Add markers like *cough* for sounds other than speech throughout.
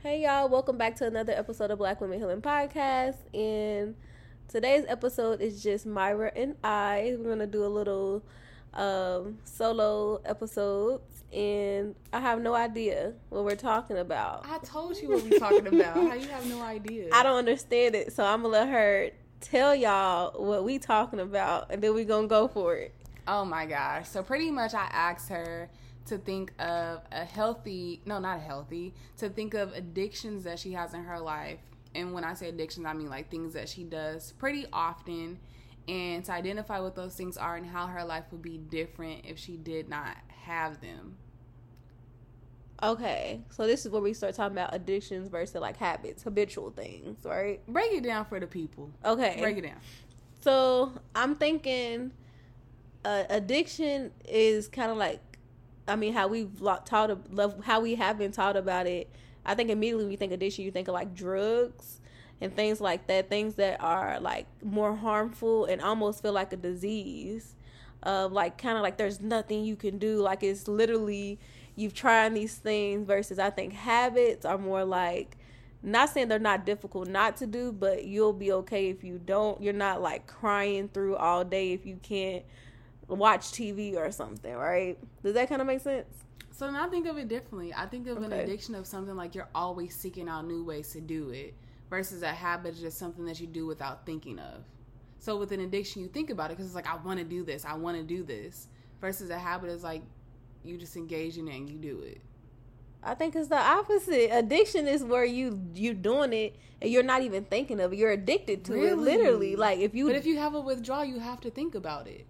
Hey y'all, welcome back to another episode of Black Women Healing Podcast. And today's episode is just Myra and I. We're gonna do a little um, solo episodes, and I have no idea what we're talking about. I told you what we're talking about. How you have no idea? *laughs* I don't understand it, so I'm gonna let her tell y'all what we talking about, and then we gonna go for it. Oh my gosh! So pretty much, I asked her to think of a healthy, no, not healthy, to think of addictions that she has in her life. And when I say addictions, I mean like things that she does pretty often and to identify what those things are and how her life would be different if she did not have them. Okay, so this is where we start talking about addictions versus like habits, habitual things, right? Break it down for the people. Okay, break it down. So I'm thinking, uh, addiction is kind of like I mean, how we've taught love how we have been taught about it. I think immediately when you think addiction, you think of like drugs and things like that, things that are like more harmful and almost feel like a disease. Of like kind of like there's nothing you can do. Like it's literally you've tried these things versus I think habits are more like not saying they're not difficult not to do, but you'll be okay if you don't. You're not like crying through all day if you can't watch TV or something, right? Does that kind of make sense? So now I think of it differently. I think of okay. an addiction of something like you're always seeking out new ways to do it versus a habit is just something that you do without thinking of. So with an addiction, you think about it because it's like I want to do this, I want to do this. Versus a habit is like you just engage in it and you do it. I think it's the opposite. Addiction is where you you doing it and you're not even thinking of it. You're addicted to really? it, literally. Like if you, but if you have a withdrawal, you have to think about it.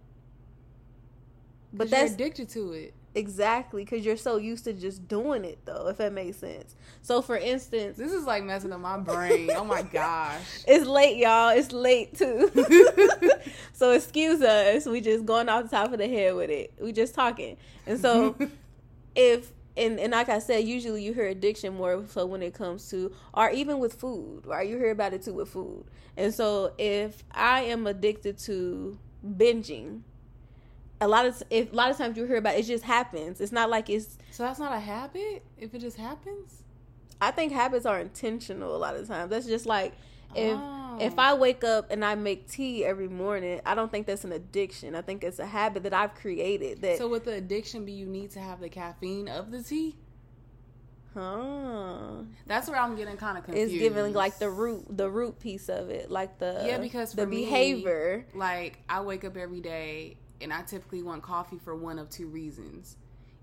But that's addicted to it. Exactly, because you're so used to just doing it, though. If that makes sense. So, for instance, this is like messing up my brain. oh my gosh, *laughs* it's late, y'all. It's late too. *laughs* so excuse us. We just going off the top of the head with it. We just talking, and so *laughs* if and, and like I said, usually you hear addiction more so when it comes to, or even with food, right? You hear about it too with food. And so if I am addicted to binging, a lot of if a lot of times you hear about it, it just happens. It's not like it's so that's not a habit. If it just happens, I think habits are intentional. A lot of times, that's just like if oh. if I wake up and I make tea every morning, I don't think that's an addiction. I think it's a habit that I've created. That so with the addiction be you need to have the caffeine of the tea? Huh. That's where I'm getting kind of confused. It's giving like the root, the root piece of it, like the yeah, because the behavior. Me, like I wake up every day and I typically want coffee for one of two reasons.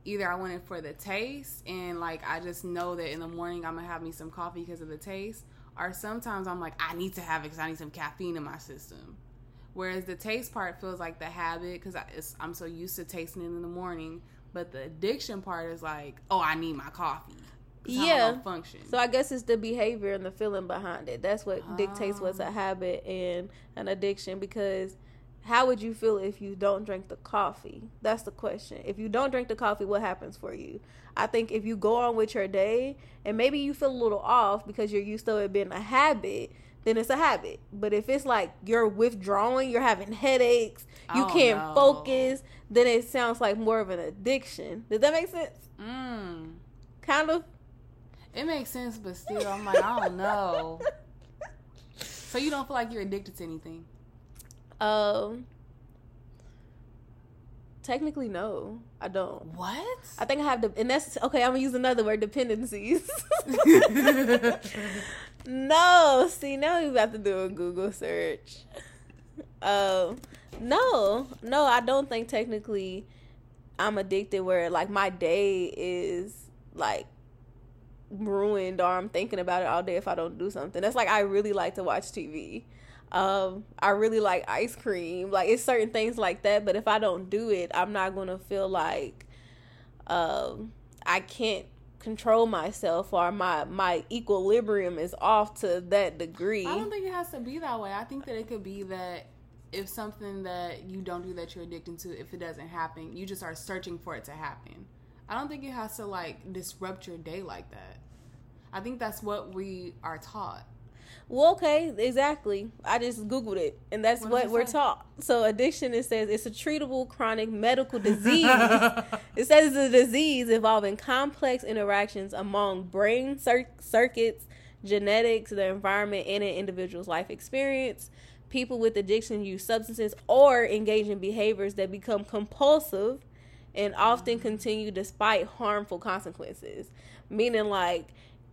Either I want it for the taste, and like I just know that in the morning I'm gonna have me some coffee because of the taste, or sometimes I'm like, I need to have it because I need some caffeine in my system. Whereas the taste part feels like the habit because I'm so used to tasting it in the morning, but the addiction part is like, oh, I need my coffee. Yeah, function. So I guess it's the behavior and the feeling behind it. That's what oh. dictates what's a ah. habit and an addiction because how would you feel if you don't drink the coffee? That's the question. If you don't drink the coffee, what happens for you? I think if you go on with your day and maybe you feel a little off because you're used to it being a habit, then it's a habit. But if it's like you're withdrawing, you're having headaches, you Oh, can't no. focus, then it sounds like more of an addiction. Does that make sense? Mm. Kind of. It makes sense, but still, I'm like, I don't know. *laughs* So you don't feel like you're addicted to anything? Um. Technically, no, I don't. What? I think I have the, and that's okay. I'm gonna use another word: dependencies. *laughs* no, see now we about to do a Google search. Um, no, no, I don't think technically I'm addicted. Where like my day is like ruined, or I'm thinking about it all day if I don't do something. That's like I really like to watch TV. Um, I really like ice cream. Like it's certain things like that. But if I don't do it, I'm not gonna feel like um, I can't control myself or my my equilibrium is off to that degree. I don't think it has to be that way. I think that it could be that if something that you don't do that you're addicted to, if it doesn't happen, you just are searching for it to happen. I don't think it has to like disrupt your day like that. I think that's what we are taught. Well, okay, exactly. I just googled it, and that's What what, we're say? taught. So, addiction it says it's a treatable chronic medical disease. *laughs* it says it's a disease involving complex interactions among brain cir- circuits, genetics, the environment, and an individual's life experience. People with addiction use substances or engage in behaviors that become compulsive and often mm. continue despite harmful consequences. Meaning, like,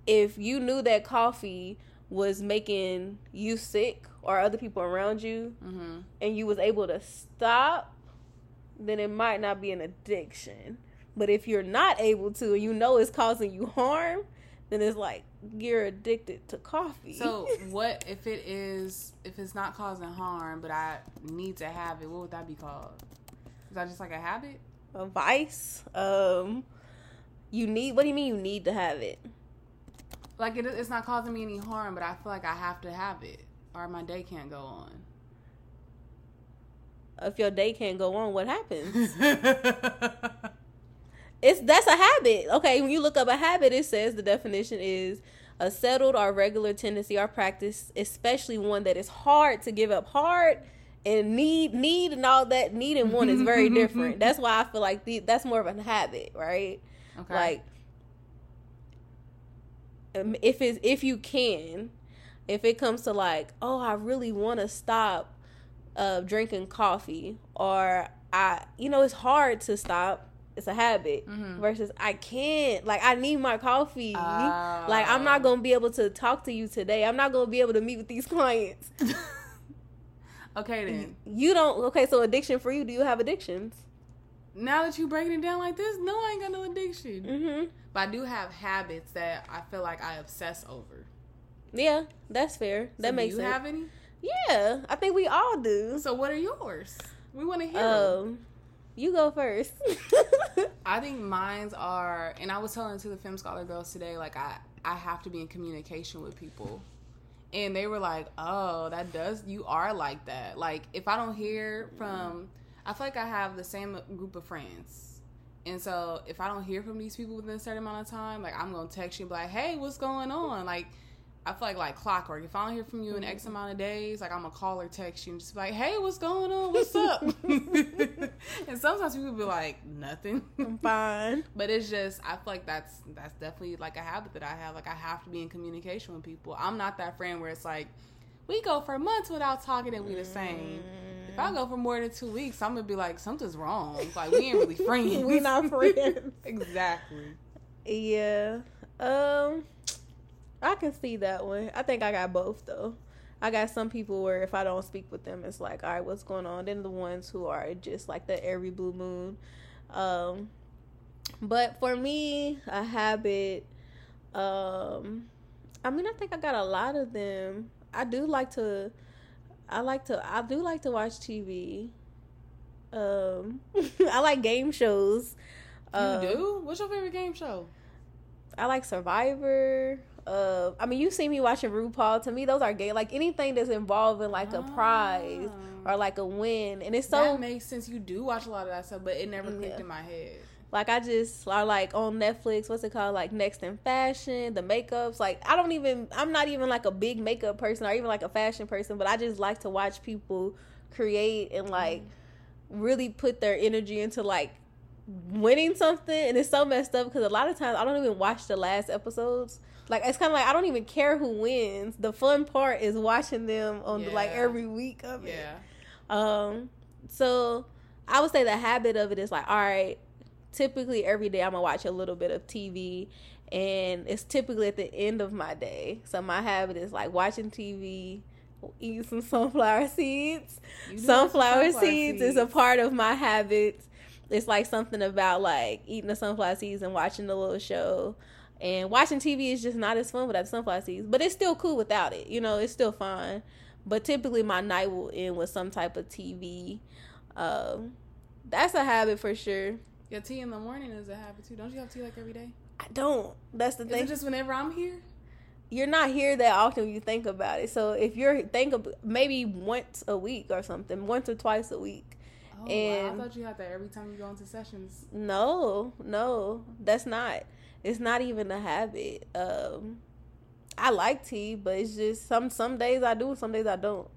if you knew that coffee was making you sick or other people around you hmm and you was able to stop then it might not be an addiction but if you're not able to and you know it's causing you harm then it's like you're addicted to coffee So *laughs* what if it is if it's not causing harm, but I need to have it? What would that be called? Is that just like a habit? a vice um you need what do you mean you need to have it Like it, it's not causing me any harm, but I feel like I have to have it, or my day can't go on. if your day can't go on what happens *laughs* it's that's a habit. Okay, when you look up a habit, it says the definition is a settled or regular tendency or practice, especially one that is hard to give up. Hard and need need and all that need and want is very *laughs* different. That's why I feel like the, that's more of a habit, right? okay. Like um, if it's if you can, if it comes to like, oh, I really want to stop uh, drinking coffee, or I, you know, it's hard to stop. It's a habit Mhm. versus I can't. Like I need my coffee. Oh. Like I'm not gonna be able to talk to you today. I'm not gonna be able to meet with these *laughs* clients. *laughs* okay then. You don't. Okay, so addiction for you? Do you have addictions? Now that you're breaking it down like this, no, I ain't got no addiction. Mm-hmm. But I do have habits that I feel like I obsess over. Yeah, that's fair. So that do makes you sense. have any? yeah, I think we all do. So what are yours? We want to hear. Um, you go first. *laughs* I think mines are, and I was telling to the Film Scholar girls today, like I, I have to be in communication with people, and they were like, "Oh, that does you are like that." Like if I don't hear from, I feel like I have the same group of friends, and so if I don't hear from these people within a certain amount of time, like I'm gonna text you and be like, "Hey, what's going on?" Like. I feel like like clockwork. If I don't hear from you in X mm-hmm. amount of days, like I'm gonna call or text you and just be like, "Hey, what's going on? What's up?" *laughs* *laughs* and sometimes people be like, "Nothing." I'm *laughs* fine. But it's just I feel like that's that's definitely like a habit that I have. Like I have to be in communication with people. I'm not that friend where it's like we go for months without talking and we the same. Mm. If I go for more than two weeks, I'm gonna be like something's wrong. Like we ain't really *laughs* friends. we not friends. *laughs* exactly. Yeah. Um, I can see that one. I think I got both though. I got some people where if I don't speak with them, it's like, all right, what's going on? Then the ones who are just like the every blue moon. Um, but for me, a habit. Um, I mean, I think I got a lot of them. I do like to. I like to. I do like to watch TV. Um, *laughs* I like game shows. You Um, do? What's your favorite game show? I like Survivor. Uh, I mean, you see me watching RuPaul. To me, those are gay. Like anything that's involving like a prize Ah. or like a win, and it's that so makes sense. You do watch a lot of that stuff, but it never clicked Yeah. in my head. Like I just are like on Netflix, what's it called? Like Next in Fashion, the makeups. Like I don't even I'm not even like a big makeup person or even like a fashion person, but I just like to watch people create and like really put their energy into like winning something and it's so messed up because a lot of times I don't even watch the last episodes. Like it's kind of like I don't even care who wins. The fun part is watching them on Yeah. the, like every week of it. Yeah. Um, so I would say the habit of it is like, all right, typically every day I'm gonna watch a little bit of TV, and it's typically at the end of my day. So my habit is like watching TV, eating some sunflower seeds. Sunflower, have some seeds, is a part of my habits. It's like something about like eating the sunflower seeds and watching the little show. And watching TV is just not as fun without sunflower seeds, but it's still cool without it. You know, it's still fun. But typically, my night will end with some type of TV. Um, that's a habit for sure. Your tea in the morning is a habit too. Don't you have tea like every day? I don't. That's the Is thing. just whenever I'm here? you're not here that often you think about it. So if you're think of maybe once a week or something, once or twice a week. Oh, And- wow. I thought you had that every time you go into sessions. No, no, that's not. It's not even a habit. Um, I like tea, but it's just some some days I do, some days I don't,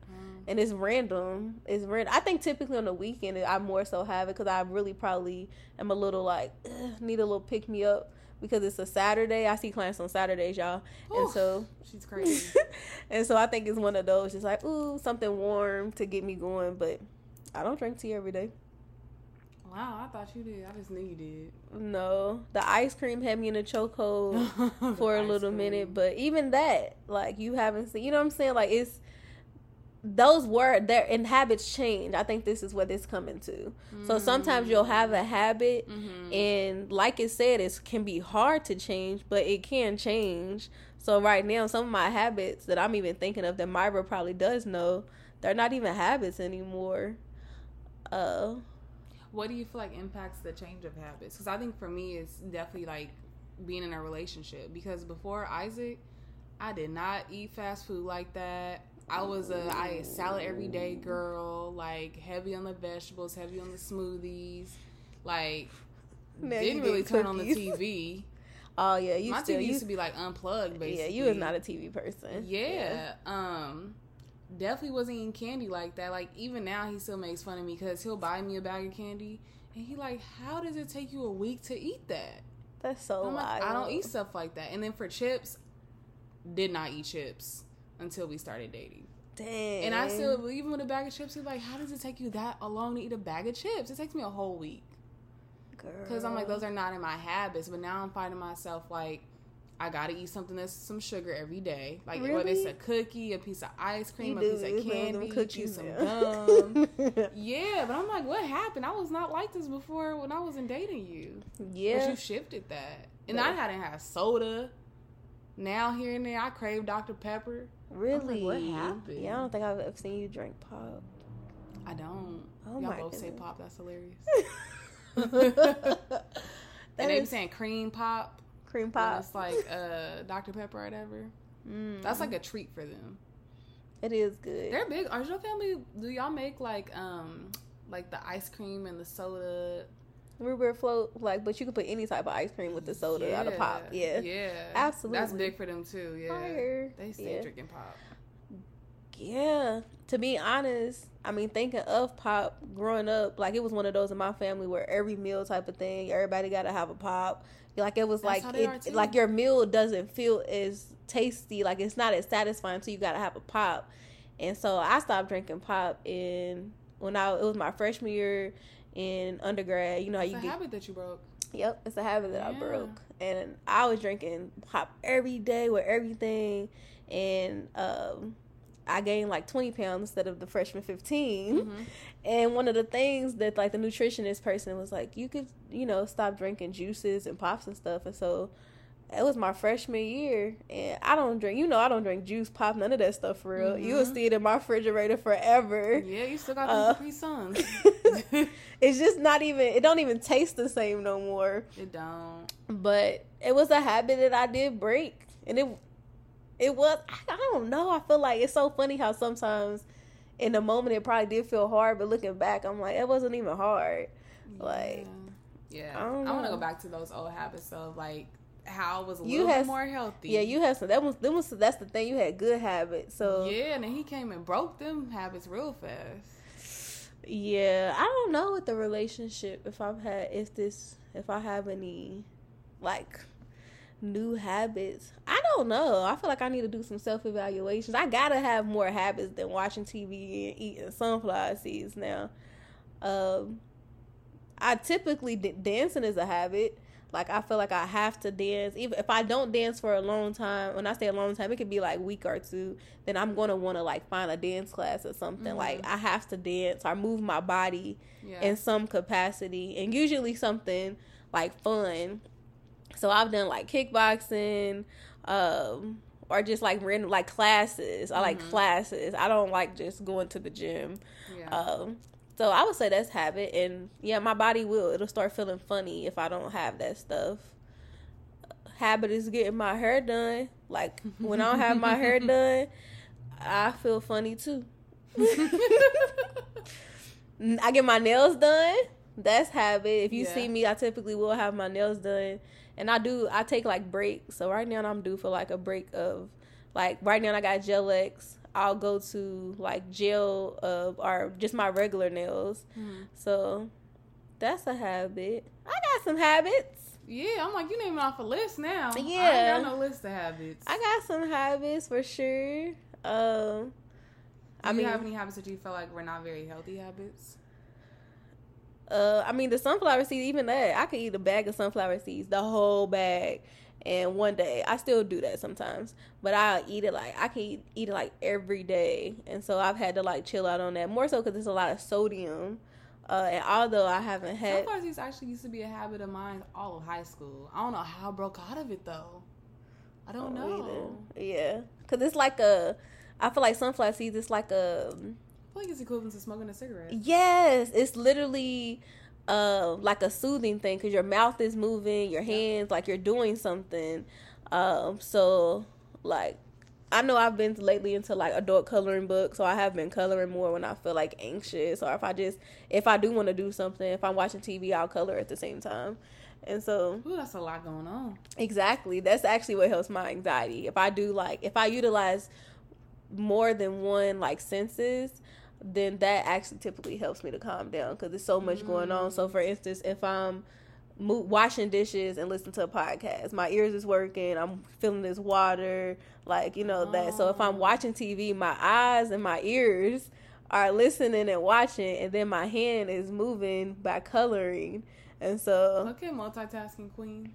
and it's random. It's random. I think typically on the weekend I more so have it because I really probably am a little like need a little pick me up because it's a Saturday. I see clients on Saturdays, y'all, and so she's crazy. *laughs* and so I think it's one of those just like ooh something warm to get me going, but I don't drink tea every day. wow, I thought you did. I just knew you did. No, the ice cream had me in a chokehold *laughs* for a little cream. minute, but even that, like you haven't seen, you know what I'm saying? Like it's those were their and habits change. I think this is what it's coming to. So sometimes you'll have a habit, Mhm. and like it said, it can be hard to change, but it can change. So right now, some of my habits that I'm even thinking of that Myra probably does know, they're not even habits anymore. Uh, What do you feel like impacts the change of habits? Because I think for me, it's definitely like being in a relationship. Because before Isaac, I did not eat fast food like that. I was a I ate salad every day girl, like heavy on the vegetables, heavy on the smoothies, like Now didn't really turn on the. TV. *laughs* oh yeah, you My still TV you, used to be like unplugged, basically. yeah, you was not a TV person. Yeah. Um definitely wasn't eating candy like that. Like even now he still makes fun of me because he'll buy me a bag of candy and he like, How does it take you a week to eat that? That's so like, I don't eat stuff like that. And then for chips, did not eat chips until we started dating. Dang. And I still even with a bag of chips, he's like, How does it take you that long to eat a bag of chips? It takes me a whole week. Because I'm like, those are not in my habits. But now I'm finding myself like, I gotta eat something that's some sugar every day. Like whether it's a cookie, a piece of ice cream, You a do piece of candy, cookies some *laughs* gum. yeah, but I'm like, what happened? I was not like this before when I wasn't dating you. Yeah, But you shifted that. And But- I hadn't had soda. Now here and there I crave Dr. Pepper. Really? what happened? Yeah, I don't think I've ever seen you drink pop. I don't. Oh Y'all my both say pop, that's hilarious. *laughs* *laughs* that and they be is saying cream pop. cream pop. It's like uh Dr. Pepper or whatever. Mm, That's like a treat for them. it is good. They're big. Are your family? Do y'all make like um like the ice cream and the soda? Root float, like, but you can put any type of ice cream with the soda out of pop. Yeah. yeah, Absolutely. That's big for them too. Yeah, Fire. they stay Yeah. drinking pop. Yeah. To be honest, I mean, thinking of pop growing up, like it was one of those in my family where every meal type of thing, everybody got to have a pop. Like it was That's like it, like your meal doesn't feel as tasty, like it's not as satisfying until you got to have a pop. And so I stopped drinking pop in when I it was my freshman year in undergrad. You know how It's you a get habit that you broke. Yep, it's a habit that I broke, and I was drinking pop every day with everything, and um, I gained like twenty pounds instead of the freshman 15 Mhm. *laughs* And one of the things that like the nutritionist person was like, you could you know stop drinking juices and pops and stuff, and so. It was my freshman year, and I don't drink. You know, I don't drink juice, pop, none of that stuff for real. You will Mhm. see it in my refrigerator forever. Yeah, you still got Uh, the Capri Suns. *laughs* it's just not even. It don't even taste the same no more. it don't. but it was a habit that I did break, and it it was I, I don't know. I feel like it's so funny how sometimes in the moment it probably did feel hard, but looking back, I'm like it wasn't even hard. Like- yeah. Yeah, I, I want to go back to those old habits of like how I was a you little had, bit more healthy. Yeah, you had some. That was that was that's the thing. You had good habits. So yeah, and then he came and broke them habits real fast. Yeah, I don't know with the relationship if I've had if this if I have any like new habits. I don't know. I feel like I need to do some self evaluations. I gotta have more habits than watching TV and eating sunflower seeds now. Um, I typically dancing is a habit. Like I feel like I have to dance. Even if I don't dance for a long time, when I say a long time, it could be like week or two. Then I'm gonna want to like find a dance class or something. Mm-hmm. Like I have to dance or move my body yeah. in some capacity, and usually something like fun. So I've done like kickboxing, um, or just like random like classes. I like mm-hmm. classes. I don't like just going to the gym. Yeah. Um, so I would say that's habit, and yeah, my body will. It'll start feeling funny if I don't have that stuff. Habit is getting my hair done. Like when I don't have my hair *laughs* done, I feel funny too. *laughs* I get my nails done. That's habit. If you yeah. see me, I typically will have my nails done, and I do. I take like breaks. So right now I'm due for like a break of, like right now I got gel X. I'll go to like gel uh, or just my regular nails. Mm-hmm. So that's a habit. I got some habits. Yeah, I'm like you naming off a list now. Yeah, I got no list of habits. I got some habits for sure. Um, Do I you mean, have any habits that you feel like were not very healthy habits? Uh, I mean the sunflower seeds, even that I could eat a bag of sunflower seeds, the whole bag, and one day I still do that sometimes, but I eat it like I can eat, eat it like every day, and so I've had to like chill out on that more so because there's a lot of sodium. Uh, and although I haven't had sunflower seeds actually used to be a habit of mine all of high school. I don't know how I broke out of it though. I don't, don't know. Either. Yeah, because it's like a. I feel like sunflower seeds. It's like a. I feel like it's equivalent to smoking a cigarette. Yes, it's literally uh, like a soothing thing because your mouth is moving, your hands like you're doing something. Um, so like I know I've been lately into like adult coloring books, so I have been coloring more when I feel like anxious or if I just if I do want to do something, if I'm watching TV, I'll color at the same time. And so Ooh, that's a lot going on. Exactly. That's actually what helps my anxiety. If I do like if I utilize more than one like senses, then that actually typically helps me to calm down because there's so much mm. going on. So, for instance, if I'm mo- washing dishes and listening to a podcast, my ears is working. I'm feeling this water, like you know oh. that. So if I'm watching TV, my eyes and my ears are listening and watching, and then my hand is moving by coloring. And so, okay, multitasking queen.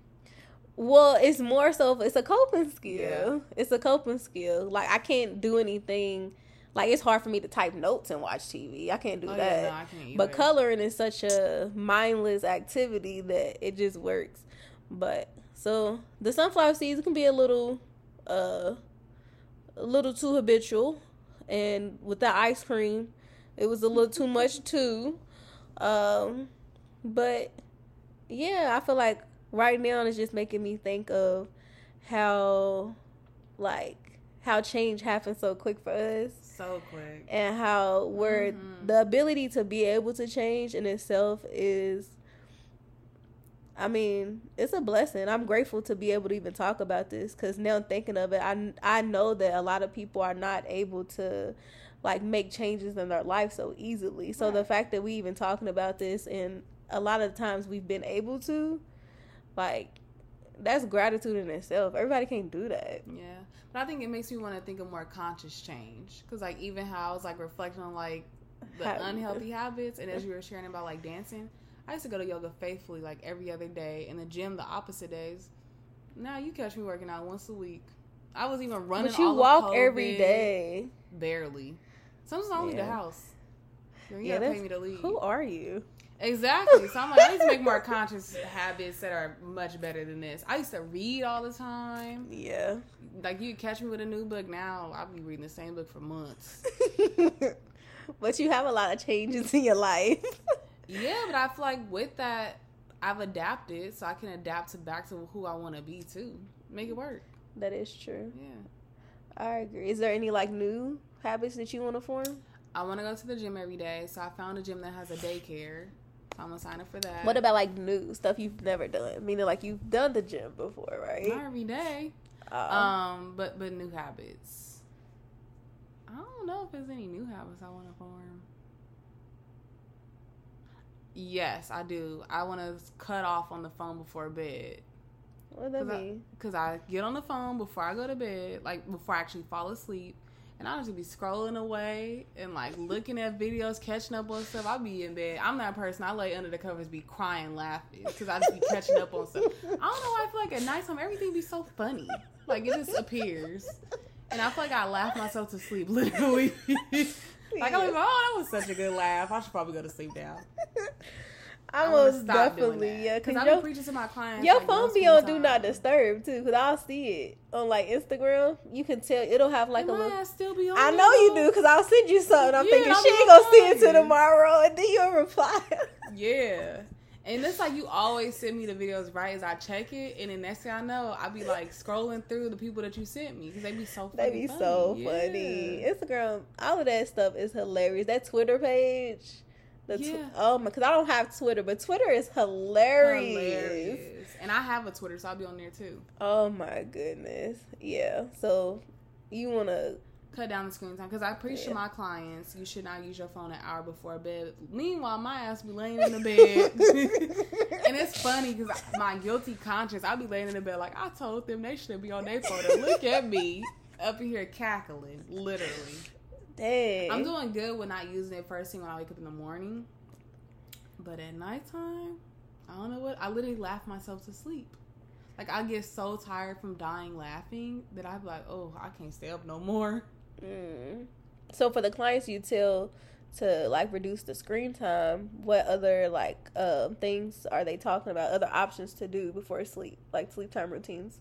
Well, it's more so it's a coping skill. Yeah. It's a coping skill. Like I can't do anything like it's hard for me to type notes and watch TV. I can't do oh, that. Yeah, no, can't but coloring is such a mindless activity that it just works. But so the sunflower seeds can be a little uh a little too habitual and with the ice cream it was a little too much *laughs* too. Um but yeah, I feel like right now it's just making me think of how like how change happens so quick for us. So quick. And how we're mm-hmm. the ability to be able to change in itself is I mean, it's a blessing. I'm grateful to be able to even talk about this cuz now thinking of it, I I know that a lot of people are not able to like make changes in their life so easily. So right. the fact that we even talking about this and a lot of times we've been able to like that's gratitude in itself. Everybody can't do that. Yeah. But I think it makes me want to think of more conscious change because, like, even how I was like reflecting on like the unhealthy habits, and as you were sharing about like dancing, I used to go to yoga faithfully like every other day, in the gym the opposite days. Now you catch me working out once a week. I was even running. But you walk every day. Barely. Sometimes I leave yeah. the house. You yeah, gotta pay me to leave. Who are you? Exactly. So I'm like, I need to make more conscious habits that are much better than this. I used to read all the time. Yeah. Like you catch me with a new book now, I'll be reading the same book for months. *laughs* but you have a lot of changes in your life. yeah, but I feel like with that, I've adapted, so I can adapt to back to who I want to be too. Make it work. That is true. Yeah. I agree. Is there any like new habits that you want to form? I want to go to the gym every day, so I found a gym that has a daycare So I'm gonna sign up for that. What about like new stuff you've never done? Meaning like you've done the gym before, right? Not every day. Um, Um, but but new habits. I don't know if there's any new habits I want to form. Yes, I do. I want to cut off on the phone before bed. what does that I- mean? Cause I get on the phone before I go to bed, like before I actually fall asleep, and I just be scrolling away and like looking at videos, catching up on stuff. I'll be in bed. I'm that person. I lay under the covers, be crying, laughing, cause I just be catching up on stuff. I don't know why I feel like at nighttime everything be so funny, like it just appears, and I feel like I laugh myself to sleep, *laughs* literally. like I'm like, oh, that was such a good laugh. I should probably go to sleep now. I I most definitely yeah, Cause cause I be your, preaching to my clients. your like, phone be on do not disturb too, cause I'll see it on like Instagram. You can tell it'll have like And a little. still be on I know you do, cause I'll send you something. I'm Yeah, thinking she ain't gonna see it till tomorrow, *laughs* and then you'll reply. Yeah. And it's like you always send me the videos right as I check it, and then next thing I know, I'll be like scrolling through the people that you sent me because they be so funny. they funny. be so Yeah. funny. Instagram, all of that stuff is hilarious. That Twitter page. The tw- Yeah. oh my, because I don't have Twitter, but Twitter is hilarious. Hilarious. And I have a Twitter, so I'll be on there too. Oh my goodness. Yeah. So you want to. Cut down the screen time because I preach to Yeah. my clients you should not use your phone an hour before bed. Meanwhile, my ass be laying in the bed. *laughs* and it's funny because my guilty conscience, I'll be laying in the bed like I told them they should be on their phone. Look at me up here cackling, literally. Dang. I'm doing good with not using it first thing when I wake up in the morning. But at nighttime, I don't know what. I literally laugh myself to sleep. Like I get so tired from dying laughing that I be like, oh, I can't stay up no more. Mm. So for the clients you tell to like reduce the screen time, what other like um things are they talking about? Other options to do before sleep, like sleep time routines.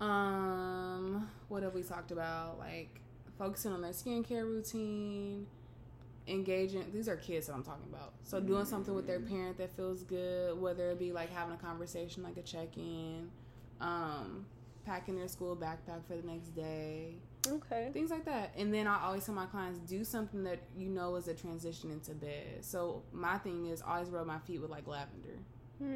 Um, what have we talked about? Like focusing on their skincare routine, engaging. These are kids that I'm talking about. So doing something with their parent that feels good, whether it be like having a conversation, like a check in, um, packing their school backpack for the next day, Okay. things like that. And then I always tell my clients do something that you know is a transition into bed. So my thing is always rub my feet with like lavender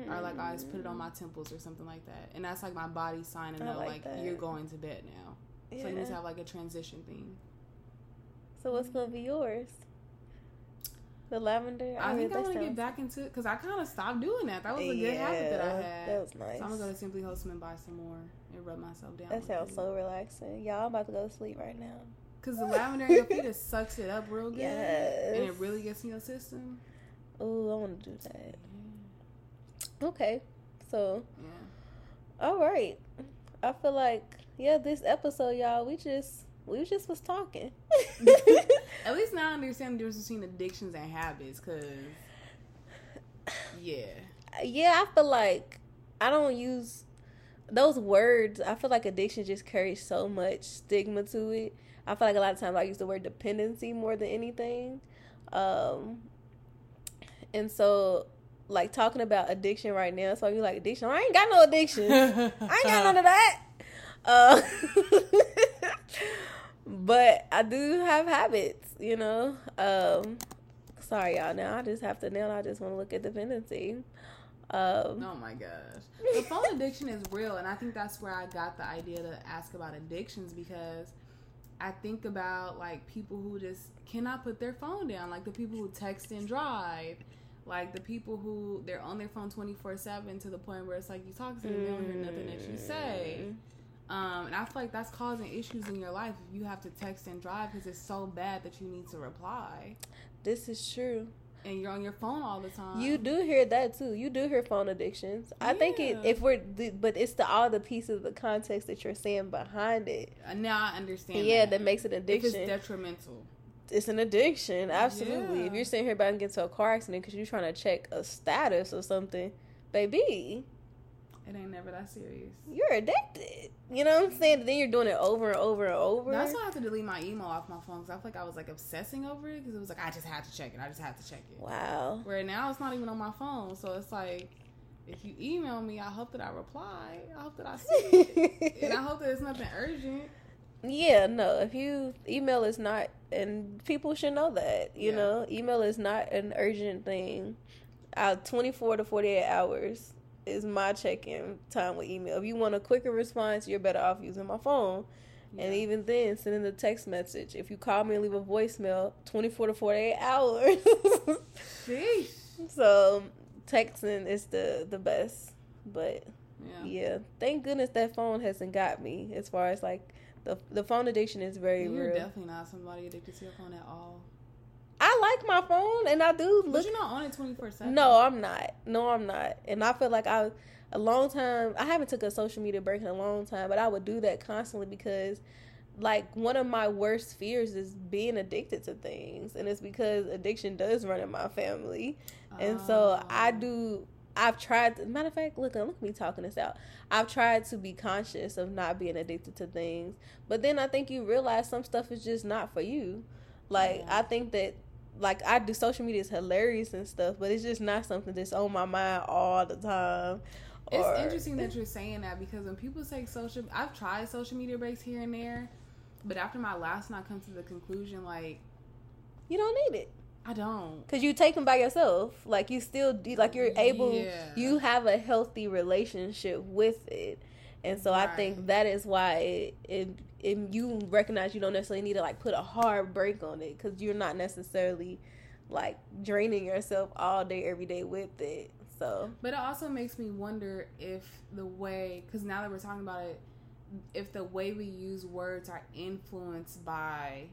or like I always put it on my temples or something like that. And that's like my body sign to know like like, you're going to bed now. So you need to have like a transition thing. So what's gonna be yours? The lavender. I, mean, think I want to get back into it because I kind of stopped doing that. That was a good habit that I had. That was nice. So I'm gonna go to Simply Wholesome and buy some more and rub myself down. that sounds so relaxing. Y'all, I'm about to go to sleep right now. Because the lavender in your feet sucks it up real good, Yes. and it really gets in your system. Oh, I want to do that. Okay. So, Yeah. all right. I feel like yeah, this episode, y'all, we just we just was talking. *laughs* At least now I understand the difference between addictions and habits. Cause yeah, yeah, I feel like I don't use those words. I feel like addiction just carries so much stigma to it. I feel like a lot of times I use the word dependency more than anything. Um, and so, like talking about addiction right now, so you like addiction. I ain't got no addiction. *laughs* I ain't got none of that. Uh, *laughs* but I do have habits, you know. Um, sorry, y'all. Now I just have to. Now I just want to look at dependency. Um, Oh my gosh. The phone addiction is real, and I think that's where I got the idea to ask about addictions because I think about like people who just cannot put their phone down, like the people who text and drive, like the people who they're on their phone 24 7 to the point where it's like you talk to them, and they don't hear nothing that you say. Um, and I feel like that's causing issues in your life if you have to text and drive because it's so bad that you need to reply This is true. and you're on your phone all the time. You do hear that too. You do hear phone addictions. I think it, if we're, but it's the all the pieces of the context that you're saying behind it. Uh, now I understand. yeah, that. that makes it if addiction. it's detrimental. it's an addiction, absolutely. Yeah. If you're sitting here about to get into a car accident because you're trying to check a status or something, baby, It ain't never that serious. you're addicted. You know what I'm saying? Then you're doing it over and over and over. That's why I have to delete my email off my phone because I feel like I was like obsessing over it because it was like I just had to check it. I just had to check it. wow. Where now it's not even on my phone, so it's like if you email me, I hope that I reply. I hope that I see it, *laughs* and I hope that it's nothing urgent. Yeah, no. If you email is not, and people should know that. You Yeah. know, email is not an urgent thing. Uh, twenty four to forty eight hours is my check in time with email. If you want a quicker response, you're better off using my phone. And even then, sending a text message. If you call me and leave a voicemail, twenty four to forty eight hours. *laughs* Sheesh. so texting is the the best. But Yeah. yeah, thank goodness that phone hasn't got me as far as like the the phone addiction is very You're real. definitely not somebody addicted to your phone at all. I like my phone and I do But look. you're not on it 24 7. No, I'm not. No, I'm not. And I feel like I a long time. I haven't took a social media break in a long time, but I would do that constantly because. Like one of my worst fears is being addicted to things, and it's because addiction does run in my family. And so oh. I Oh. do. I've tried. To, matter of fact, look, look at me talking this out. I've tried to be conscious of not being addicted to things, but then I think you realize some stuff is just not for you. Like Yeah. I think that, like I do social media is hilarious and stuff, but it's just not something that's on my mind all the time. It's interesting that you're saying that because when people say social, I've tried social media breaks here and there, but after my last one, I come to the conclusion like you don't need it I don't. because you take them by yourself. Like you still do. Like you're able. Yeah. You have a healthy relationship with it. And so I think that is why it, it, it you recognize you don't necessarily need to like put a hard break on it because you're not necessarily like draining yourself all day every day with it. So But it also makes me wonder if the way, because now that we're talking about it, if the way we use words are influenced by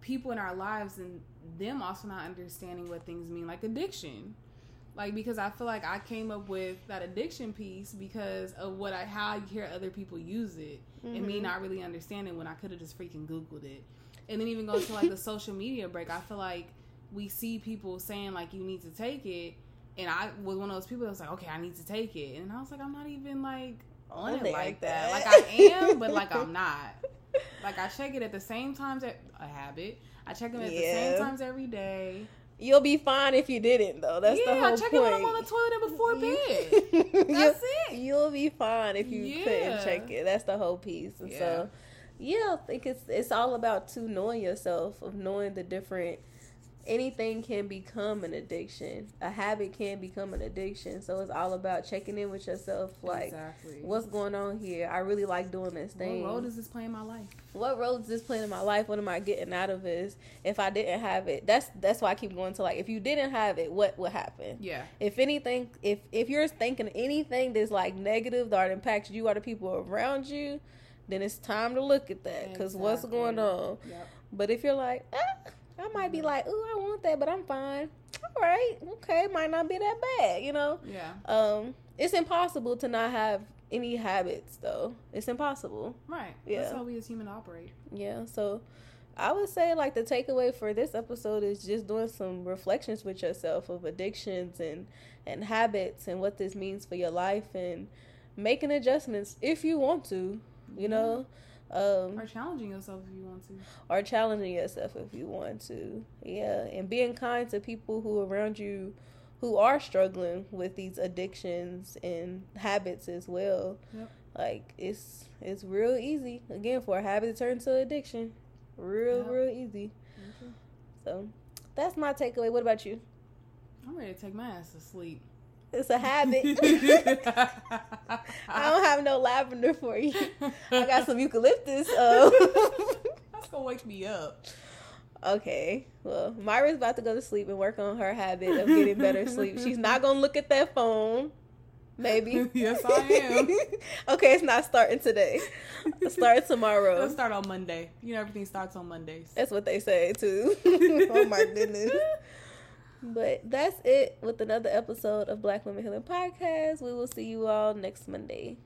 people in our lives and them also not understanding what things mean, like addiction. Like because I feel like I came up with that addiction piece because of what I how I hear other people use it and me Mhm. not really understanding when I could have just freaking googled it. And then even go to like the *laughs* social media break, I feel like we see people saying like you need to take it and I was one of those people that was like, okay, I need to take it, and I was like, I'm not even like on it it like that. that. Like *laughs* I am, but like I'm not. Like I check it at the same times at a habit. I check them at the same times every day. You'll be fine if you didn't though. That's yeah, the whole check point. it when I'm on the toilet before *laughs* bed. That's *laughs* it. You'll be fine if you Yeah. couldn't check it. That's the whole piece. And Yeah. so, yeah, I think it's it's all about to knowing yourself, of knowing the different. Anything can become an addiction. A habit can become an addiction. So it's all about checking in with yourself. Like, exactly. what's going on here? I really like doing this thing. what role does this play in my life? what role does this play in my life? What am I getting out of this? If I didn't have it, that's that's why I keep going to like. If you didn't have it, what would happen? Yeah. if anything if if you're thinking anything that's like negative that impacts you or the people around you then it's time to look at that because what's going on Yep. but if you're like ah, i might be like ooh i want that but i'm fine all right okay might not be that bad you know Yeah. um it's impossible to not have any habits though it's impossible Right. Yeah. That's how we as human operate. yeah, so I would say like the takeaway for this episode is just doing some reflections with yourself of addictions and and habits and what this means for your life and making adjustments if you want to, you know, um Or challenging yourself if you want to. or challenging yourself if you want to. Yeah, and being kind to people who around you who are struggling with these addictions and habits as well. Yep. Like it's it's real easy again for a habit to turn to addiction. Real Yep. real easy. So that's my takeaway. What about you? I'm ready to take my ass to sleep. It's a habit. *laughs* *laughs* I don't have no lavender for you. I got some eucalyptus. Uh, *laughs* That's gonna wake me up. Okay. Well, Myra's about to go to sleep and work on her habit of getting better sleep. She's not gonna look at that phone. Maybe. Yes, I am. okay, it's not starting today. It starts tomorrow. Let's start on Monday. You know everything starts on Mondays. That's what they say too. oh my goodness. But that's it with another episode of Black Women Healing Podcast. We will see you all next Monday.